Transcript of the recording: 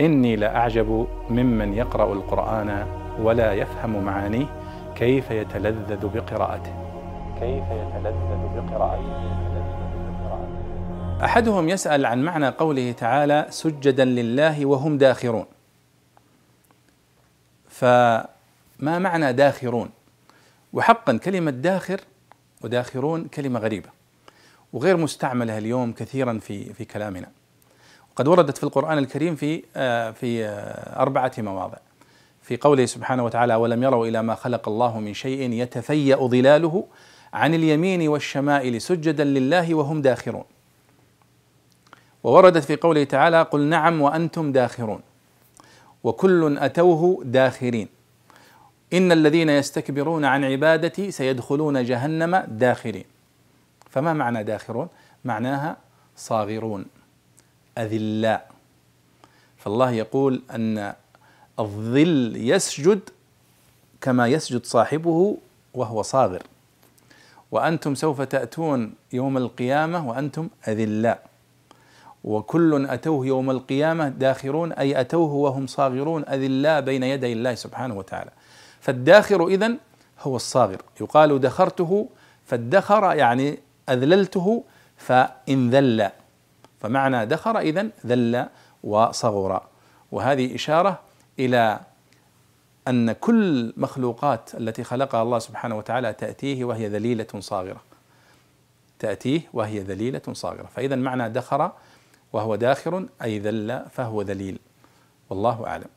إني لأعجب ممن يقرأ القرآن ولا يفهم معانيه كيف يتلذذ بقراءته. كيف يتلذذ بقراءته. أحدهم يسأل عن معنى قوله تعالى سجدا لله وهم داخرون. فما معنى داخرون؟ وحقا كلمة داخر وداخرون كلمة غريبة وغير مستعملة اليوم كثيرا في في كلامنا. وقد وردت في القرآن الكريم في آه، في آه، أربعة مواضع. في قوله سبحانه وتعالى ولم يروا إلى ما خلق الله من شيء يتفيأ ظلاله عن اليمين والشمائل سجدا لله وهم داخرون. ووردت في قوله تعالى قل نعم وأنتم داخرون. وكل أتوه داخرين. إن الذين يستكبرون عن عبادتي سيدخلون جهنم داخرين. فما معنى داخرون؟ معناها صاغرون. أذلاء فالله يقول أن الظل يسجد كما يسجد صاحبه وهو صاغر. وأنتم سوف تأتون يوم القيامة وأنتم أذلاء وكل أتوه يوم القيامة داخرون أي أتوه وهم صاغرون أذلاء بين يدي الله سبحانه وتعالى. فالداخر إذن هو الصاغر. يقال دخرته فادخر يعني أذللته فإن ذل. فمعنى دخر إذن ذل وصغر. وهذه إشارة إلى أن كل مخلوقات التي خلقها الله سبحانه وتعالى تأتيه وهي ذليلة صاغرة. تأتيه وهي ذليلة صاغرة. فإذا معنى دخر وهو داخر أي ذل فهو ذليل. والله أعلم.